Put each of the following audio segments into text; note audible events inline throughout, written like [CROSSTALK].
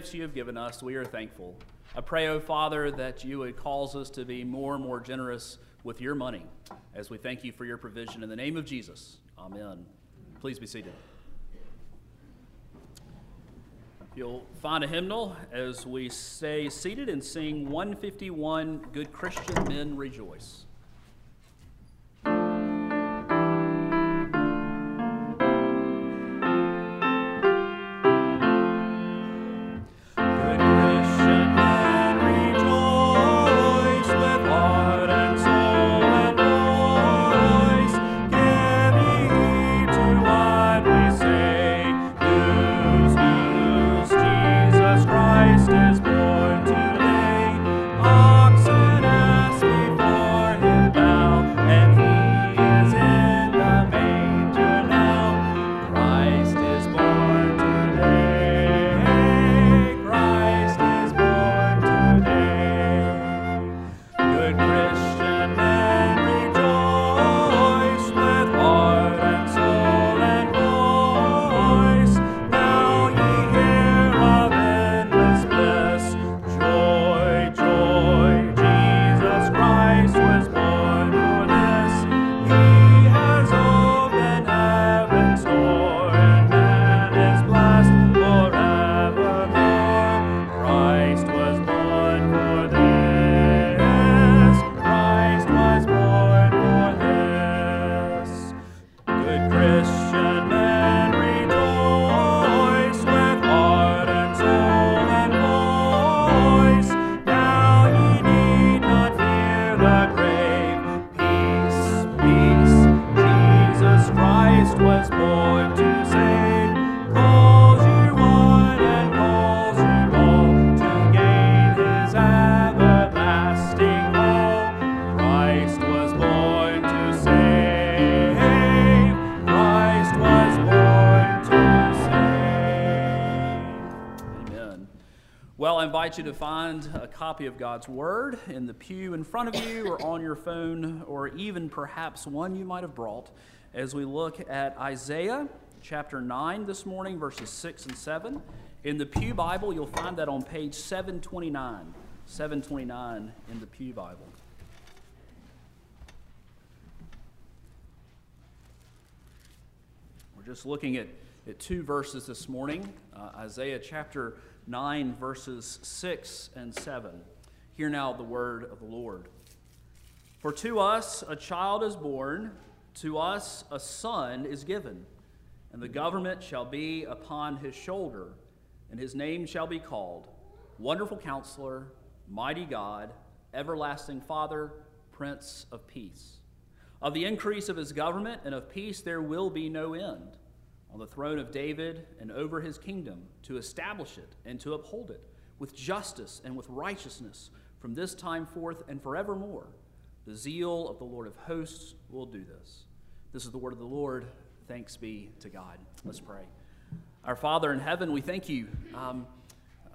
gifts you have given us, we are thankful. I pray, O oh Father, that you would cause us to be more and more generous with your money as we thank you for your provision. In the name of Jesus, amen. Please be seated. You'll find a hymnal as we stay seated and sing 151 Good Christian Men Rejoice. Invite you to find a copy of God's Word in the pew in front of you or on your phone, or even perhaps one you might have brought as we look at Isaiah chapter 9 this morning, verses 6 and 7. In the Pew Bible, you'll find that on page 729. 729 in the Pew Bible. We're just looking at, at two verses this morning uh, Isaiah chapter 9, verses 6 and 7. Hear now the word of the Lord. For to us a child is born, to us a son is given, and the government shall be upon his shoulder, and his name shall be called Wonderful Counselor, Mighty God, Everlasting Father, Prince of Peace. Of the increase of his government and of peace there will be no end on the throne of David and over his kingdom, to establish it and to uphold it with justice and with righteousness from this time forth and forevermore. The zeal of the Lord of hosts will do this. This is the word of the Lord. Thanks be to God. Let's pray. Our Father in heaven, we thank you um,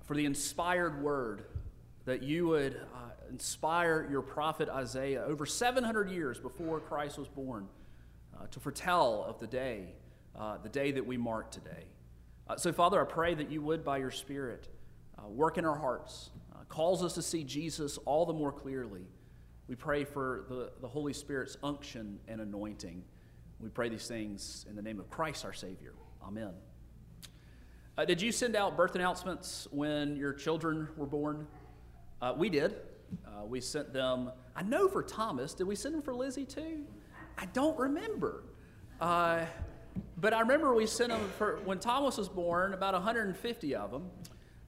for the inspired word that you would uh, inspire your prophet Isaiah over 700 years before Christ was born uh, to foretell of the day uh, the day that we mark today. Uh, so, Father, I pray that you would, by your Spirit, uh, work in our hearts, uh, calls us to see Jesus all the more clearly. We pray for the, the Holy Spirit's unction and anointing. We pray these things in the name of Christ our Savior. Amen. Uh, did you send out birth announcements when your children were born? Uh, we did. we sent them, I know for Thomas. Did we send them for Lizzie too? I don't remember. Uh, but I remember we sent them for when Thomas was born, about 150 of them.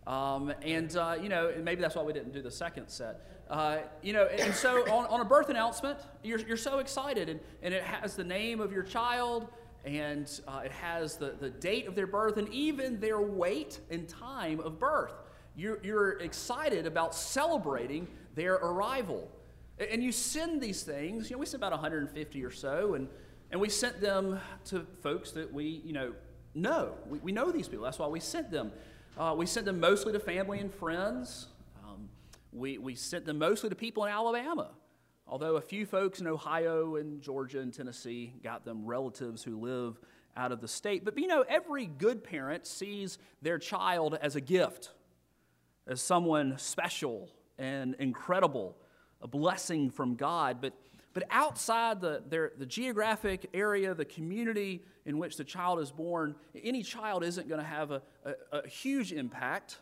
Um, and, uh, you know, and maybe that's why we didn't do the second set. Uh, you know, and so on, on, a birth announcement, you're, you're so excited, and, and it has the name of your child, and uh, it has the, the date of their birth, and even their weight and time of birth. You're, you're excited about celebrating their arrival. And you send these things, you know, we send about 150 or so, and and we sent them to folks that we, you know, know. We, we know these people. That's why we sent them. Uh, we sent them mostly to family and friends. Um, we, we sent them mostly to people in Alabama, although a few folks in Ohio and Georgia and Tennessee got them relatives who live out of the state. But you know, every good parent sees their child as a gift. as someone special and incredible, a blessing from God. But, but outside the, their, the geographic area, the community in which the child is born, any child isn't going to have a, a, a huge impact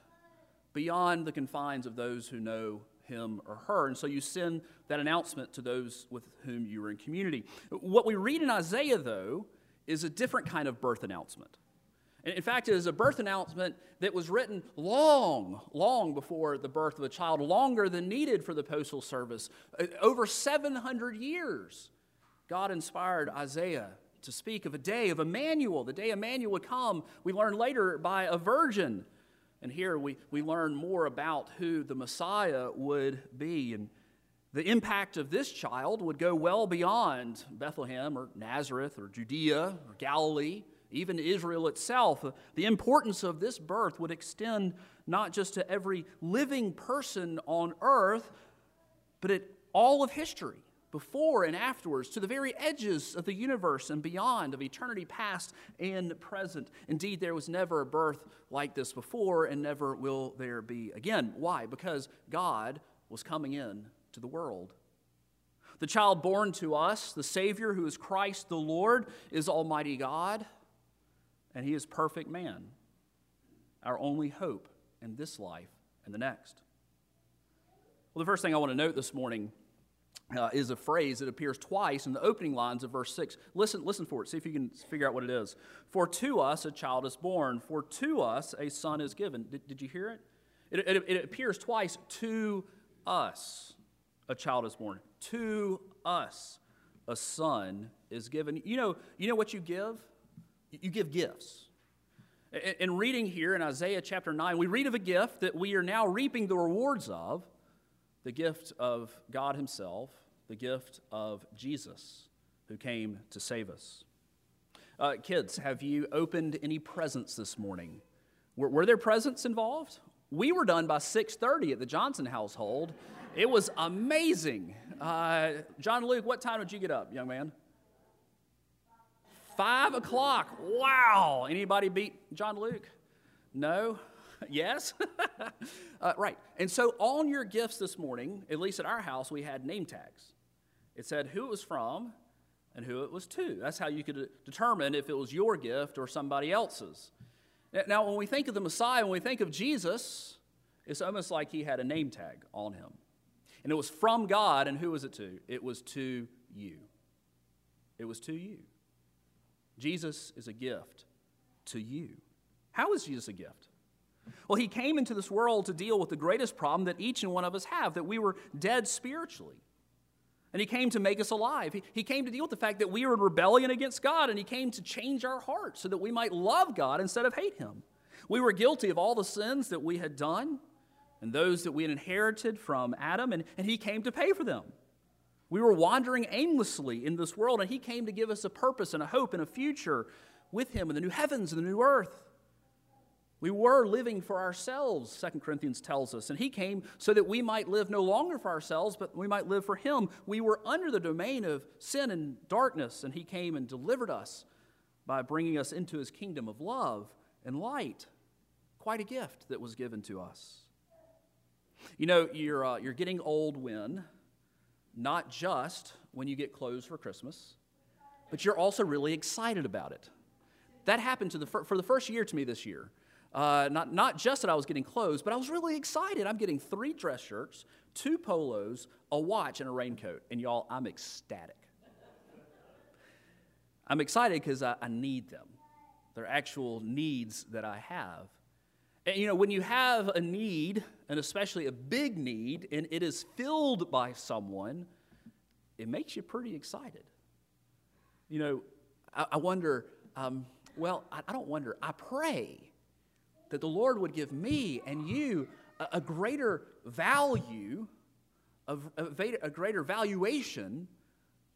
beyond the confines of those who know him or her. And so you send that announcement to those with whom you are in community. What we read in Isaiah, though, is a different kind of birth announcement. In fact, it is a birth announcement that was written long, long before the birth of a child, longer than needed for the Postal Service. Uh, over 700 years, God inspired Isaiah to speak of a day of Emmanuel, the day Emmanuel would come. We learn later by a virgin. And here we, we learn more about who the Messiah would be. And the impact of this child would go well beyond Bethlehem or Nazareth or Judea or Galilee even Israel itself. The importance of this birth would extend not just to every living person on earth, but at all of history, before and afterwards, to the very edges of the universe and beyond, of eternity past and present. Indeed, there was never a birth like this before, and never will there be again. Why? Because God was coming in to the world. The child born to us, the Savior who is Christ the Lord, is Almighty God and he is perfect man, our only hope in this life and the next. Well, the first thing I want to note this morning uh, is a phrase that appears twice in the opening lines of verse 6. Listen, listen for it. See if you can figure out what it is. For to us a child is born, for to us a son is given. Did, did you hear it? It, it? it appears twice to us a child is born. To us a son is given. You know, you know what you give? You give gifts. In reading here in Isaiah chapter 9, we read of a gift that we are now reaping the rewards of the gift of God Himself, the gift of Jesus, who came to save us. Uh, kids, have you opened any presents this morning? Were, were there presents involved? We were done by 6:30 at the Johnson household. It was amazing. Uh, John Luke, what time did you get up, young man? Five o'clock. Wow. Anybody beat John Luke? No? [LAUGHS] yes? [LAUGHS] uh, right. And so on your gifts this morning, at least at our house, we had name tags. It said who it was from and who it was to. That's how you could determine if it was your gift or somebody else's. Now, when we think of the Messiah, when we think of Jesus, it's almost like he had a name tag on him. And it was from God, and who was it to? It was to you. It was to you. Jesus is a gift to you. How is Jesus a gift? Well, he came into this world to deal with the greatest problem that each and one of us have that we were dead spiritually. And he came to make us alive. He, he came to deal with the fact that we were in rebellion against God, and he came to change our hearts so that we might love God instead of hate him. We were guilty of all the sins that we had done and those that we had inherited from Adam, and, and he came to pay for them. We were wandering aimlessly in this world, and He came to give us a purpose and a hope and a future with Him in the new heavens and the new earth. We were living for ourselves, 2 Corinthians tells us, and He came so that we might live no longer for ourselves, but we might live for Him. We were under the domain of sin and darkness, and He came and delivered us by bringing us into His kingdom of love and light. Quite a gift that was given to us. You know, you're, uh, you're getting old when not just when you get clothes for Christmas, but you're also really excited about it. That happened to the fir- for the first year to me this year. Uh, not, not just that I was getting clothes, but I was really excited. I'm getting three dress shirts, two polos, a watch, and a raincoat. And y'all, I'm ecstatic. I'm excited because I, I need them. They're actual needs that I have. And you know, when you have a need, and especially a big need, and it is filled by someone, it makes you pretty excited. You know, I, I wonder, um, well, I, I, don't wonder, I pray that the Lord would give me and you a, a greater value, of, a, a greater valuation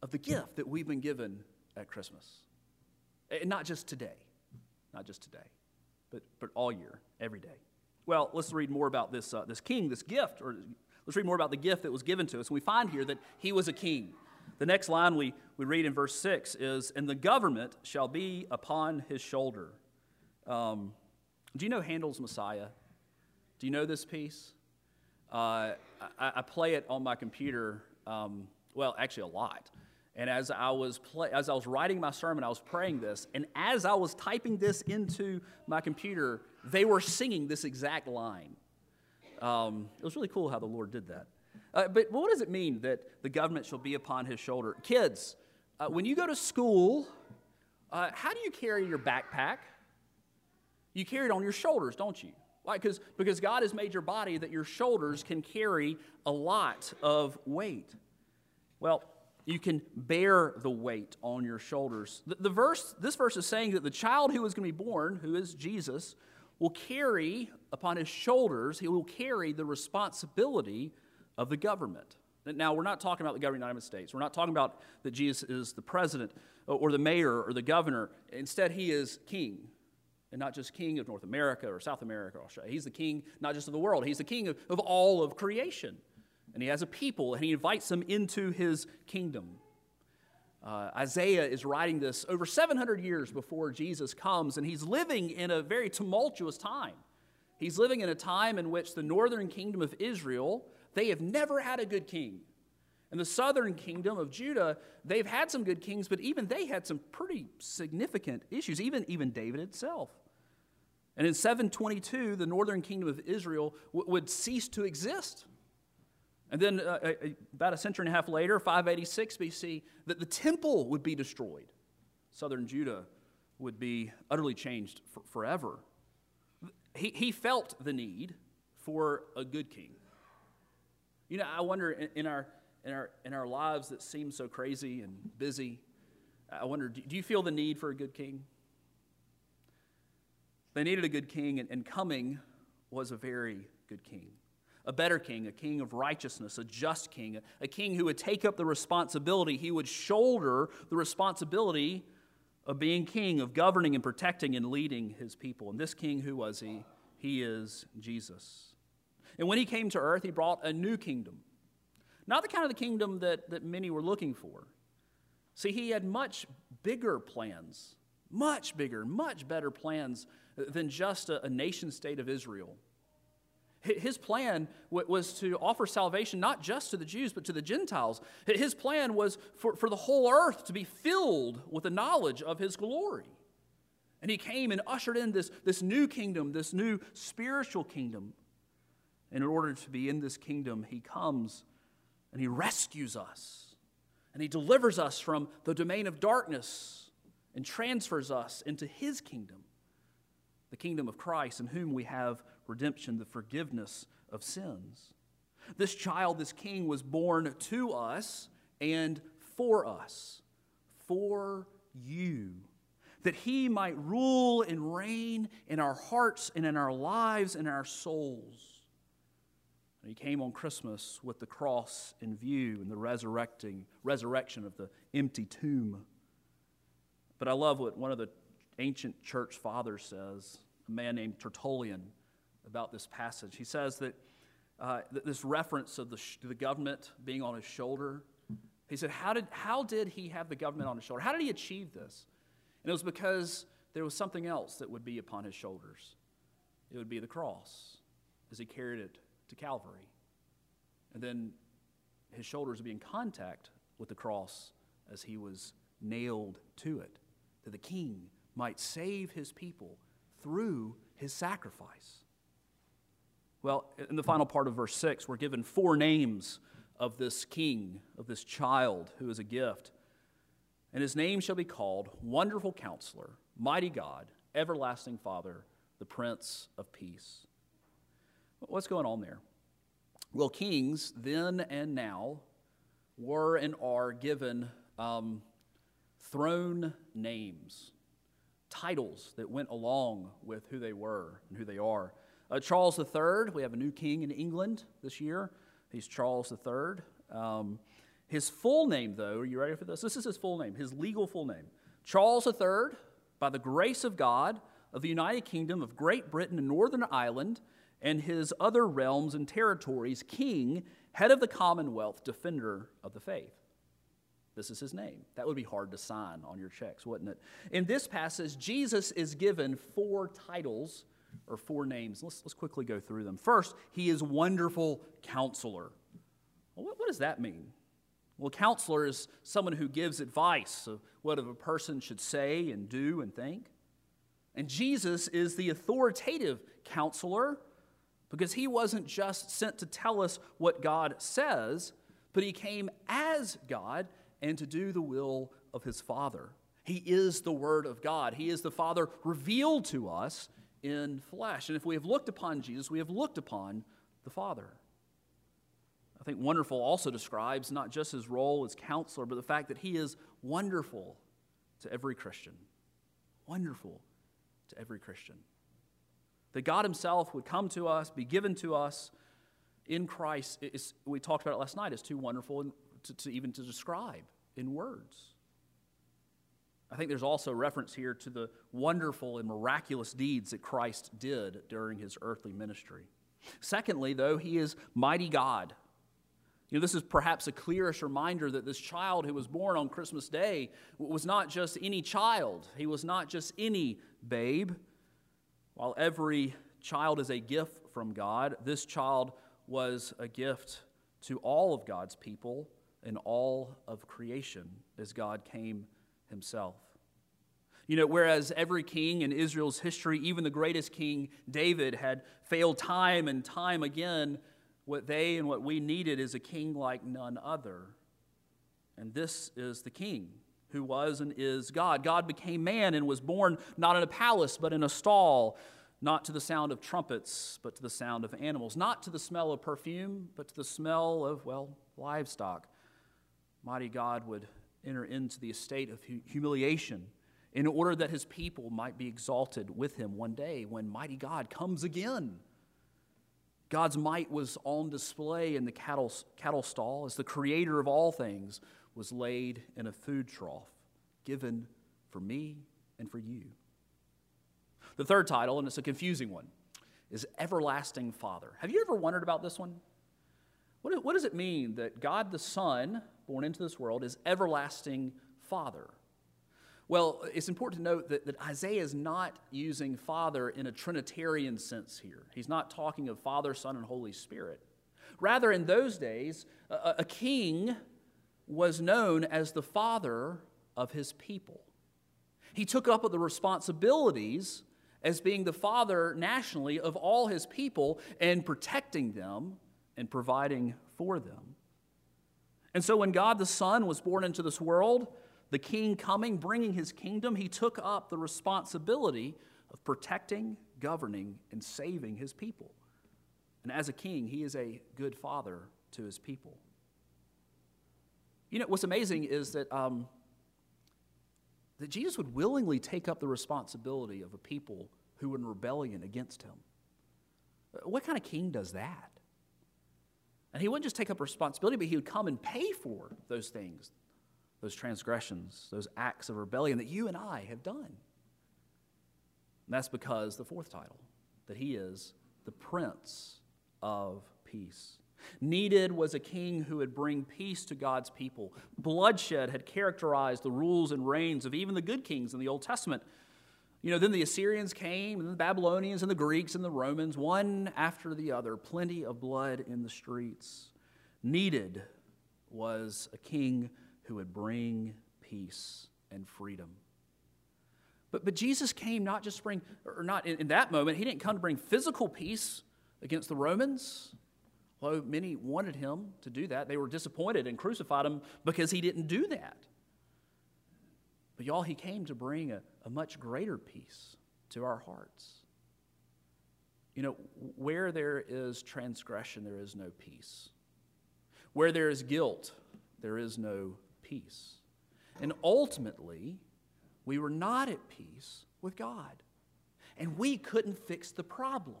of the gift that we've been given at Christmas. And not just today, not just today but, but all year, every day. Well, let's read more about this, uh, this king, this gift, or let's read more about the gift that was given to us. And we find here that he was a king. The next line we, we read in verse 6 is, And the government shall be upon his shoulder. Um, do you know Handel's Messiah? Do you know this piece? Uh, I, I, play it on my computer, um, well, actually, a lot. And as I was play, as I was writing my sermon, I was praying this, and as I was typing this into my computer, they were singing this exact line. Um, it was really cool how the Lord did that. Uh, but what does it mean that the government shall be upon his shoulder? Kids, uh, when you go to school, uh, how do you carry your backpack? You carry it on your shoulders, don't you? Why? Because because God has made your body that your shoulders can carry a lot of weight. Well, you can bear the weight on your shoulders. The, the verse, this verse is saying that the child who is going to be born, who is Jesus, will carry upon his shoulders, he will carry the responsibility of the government. Now, we're not talking about the government of the United States. We're not talking about that Jesus is the president uh, or the mayor or the governor. Instead, he is king. And not just king of North America or South America or Australia. He's the king not just of the world, he's the king of, of all of creation. And he has a people, and he invites them into his kingdom. Uh, Isaiah is writing this over 700 years before Jesus comes, and he's living in a very tumultuous time. He's living in a time in which the northern kingdom of Israel, they have never had a good king. And the southern kingdom of Judah, they've had some good kings, but even they had some pretty significant issues, even, even David itself. And in 722, the northern kingdom of Israel w- would cease to exist. And then, uh, uh, about a century and a half later, 586 BC, that the temple would be destroyed. Southern Judah would be utterly changed for, forever. He, he felt the need for a good king. You know, I wonder in, in, our, in, our, in our lives that seem so crazy and busy, I wonder do, do you feel the need for a good king? They needed a good king, and, and coming was a very good king a better king, a king of righteousness, a just king, a king who would take up the responsibility, he would shoulder the responsibility of being king, of governing and protecting and leading his people. And this king, who was he? He is Jesus. And when he came to earth, he brought a new kingdom. Not the kind of the kingdom that, that many were looking for. See, he had much bigger plans, much bigger, much better plans than just a, a nation state of Israel his plan was to offer salvation not just to the Jews, but to the Gentiles. His plan was for, for the whole earth to be filled with the knowledge of his glory. And he came and ushered in this, this new kingdom, this new spiritual kingdom. And in order to be in this kingdom, he comes and he rescues us. And he delivers us from the domain of darkness and transfers us into his kingdom, the kingdom of Christ, in whom we have redemption, the forgiveness of sins. This child, this king, was born to us and for us, for you, that he might rule and reign in our hearts and in our lives and our souls. And he came on Christmas with the cross in view and the resurrecting resurrection of the empty tomb. But I love what one of the ancient church fathers says, a man named Tertullian about this passage. He says that, uh, that this reference of the, sh- the government being on his shoulder, he said, how did, how did he have the government on his shoulder? How did he achieve this? And it was because there was something else that would be upon his shoulders. It would be the cross as he carried it to Calvary. And then his shoulders would be in contact with the cross as he was nailed to it, that the king might save his people through his sacrifice. Well, in the final part of verse 6, we're given four names of this king, of this child who is a gift. And his name shall be called Wonderful Counselor, Mighty God, Everlasting Father, the Prince of Peace. What's going on there? Well, kings then and now were and are given um, throne names, titles that went along with who they were and who they are. Uh, Charles III, we have a new king in England this year. He's Charles III. Um, his full name, though, are you ready for this? This is his full name, his legal full name. Charles III, by the grace of God, of the United Kingdom of Great Britain and Northern Ireland, and his other realms and territories, king, head of the Commonwealth, defender of the faith. This is his name. That would be hard to sign on your checks, wouldn't it? In this passage, Jesus is given four titles or four names. Let's, let's quickly go through them. First, he is wonderful counselor. Well, what, what does that mean? Well, counselor is someone who gives advice of what a person should say and do and think. And Jesus is the authoritative counselor because he wasn't just sent to tell us what God says, but he came as God and to do the will of his Father. He is the Word of God. He is the Father revealed to us in flesh. And if we have looked upon Jesus, we have looked upon the Father. I think wonderful also describes not just his role as counselor, but the fact that he is wonderful to every Christian. Wonderful to every Christian. That God himself would come to us, be given to us in Christ, is, we talked about it last night, is too wonderful to, to even to describe in words. I think there's also reference here to the wonderful and miraculous deeds that Christ did during his earthly ministry. Secondly, though, he is mighty God. You know, this is perhaps a clearest reminder that this child who was born on Christmas Day was not just any child. He was not just any babe. While every child is a gift from God, this child was a gift to all of God's people and all of creation as God came himself. You know, whereas every king in Israel's history, even the greatest king, David, had failed time and time again, what they and what we needed is a king like none other. And this is the king who was and is God. God became man and was born not in a palace, but in a stall, not to the sound of trumpets, but to the sound of animals, not to the smell of perfume, but to the smell of, well, livestock. Mighty God would enter into the estate of humiliation in order that his people might be exalted with him one day when mighty God comes again. God's might was on display in the cattle, cattle stall as the creator of all things was laid in a food trough given for me and for you. The third title, and it's a confusing one, is Everlasting Father. Have you ever wondered about this one? What, what does it mean that God the Son, born into this world, is everlasting Father? Well, it's important to note that, that Isaiah is not using Father in a Trinitarian sense here. He's not talking of Father, Son, and Holy Spirit. Rather, in those days, a, a king was known as the father of his people. He took up the responsibilities as being the father nationally of all his people and protecting them and providing for them. And so when God the Son was born into this world, the king coming, bringing his kingdom, he took up the responsibility of protecting, governing, and saving his people. And as a king, he is a good father to his people. You know, what's amazing is that, um, that Jesus would willingly take up the responsibility of a people who were in rebellion against him. What kind of king does that? And he wouldn't just take up responsibility, but he would come and pay for those things, those transgressions, those acts of rebellion that you and I have done. And that's because the fourth title, that he is the Prince of Peace. Needed was a king who would bring peace to God's people. Bloodshed had characterized the rules and reigns of even the good kings in the Old Testament. You know, then the Assyrians came, and the Babylonians, and the Greeks, and the Romans, one after the other, plenty of blood in the streets. Needed was a king who would bring peace and freedom. But, but Jesus came not just to bring, or not in, in that moment, he didn't come to bring physical peace against the Romans. Although many wanted him to do that, they were disappointed and crucified him because he didn't do that. But y'all, he came to bring a, a much greater peace to our hearts. You know, where there is transgression, there is no peace. Where there is guilt, there is no peace. And ultimately, we were not at peace with God. And we couldn't fix the problem.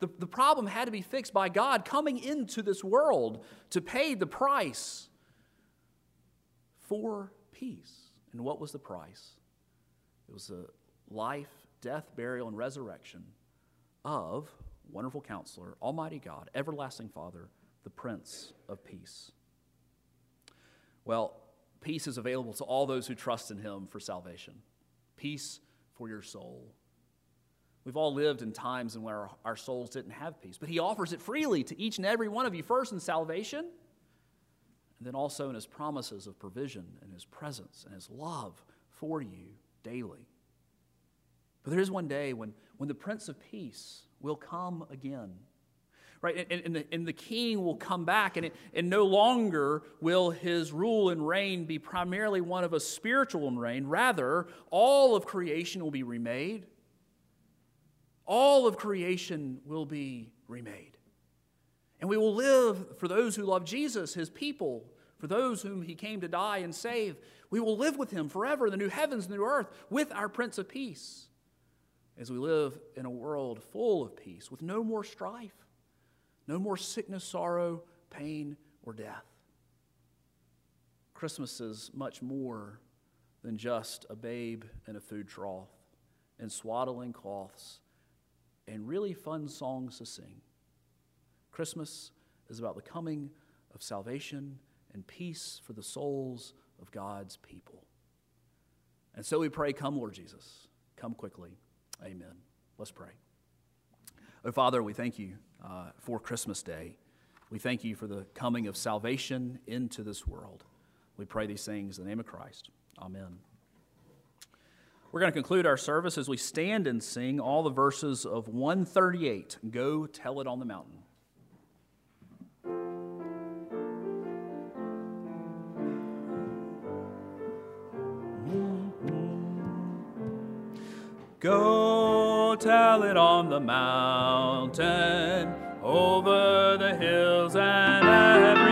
The, the problem had to be fixed by God coming into this world to pay the price for peace. And what was the price? It was the life, death, burial, and resurrection of wonderful counselor, Almighty God, everlasting Father, the Prince of Peace. Well, peace is available to all those who trust in Him for salvation. Peace for your soul. We've all lived in times in where our souls didn't have peace, but He offers it freely to each and every one of you, first in salvation, and then also in His promises of provision and His presence and His love for you daily. But there is one day when, when the Prince of Peace will come again. Right? And, and, the, and the king will come back, and, it, and no longer will his rule and reign be primarily one of a spiritual reign. Rather, all of creation will be remade. All of creation will be remade. And we will live for those who love Jesus, his people, for those whom he came to die and save. We will live with him forever in the new heavens and the new earth with our Prince of Peace as we live in a world full of peace with no more strife, no more sickness, sorrow, pain, or death. Christmas is much more than just a babe in a food trough and swaddling cloths and really fun songs to sing. Christmas is about the coming of salvation and peace for the souls of God's people. And so we pray, Come, Lord Jesus, come quickly. Amen. Let's pray. Oh, Father, we thank you uh, for Christmas Day. We thank you for the coming of salvation into this world. We pray these things in the name of Christ. Amen. We're going to conclude our service as we stand and sing all the verses of 138 Go Tell It on the Mountain. Go tell it on the mountain, over the hills and everywhere.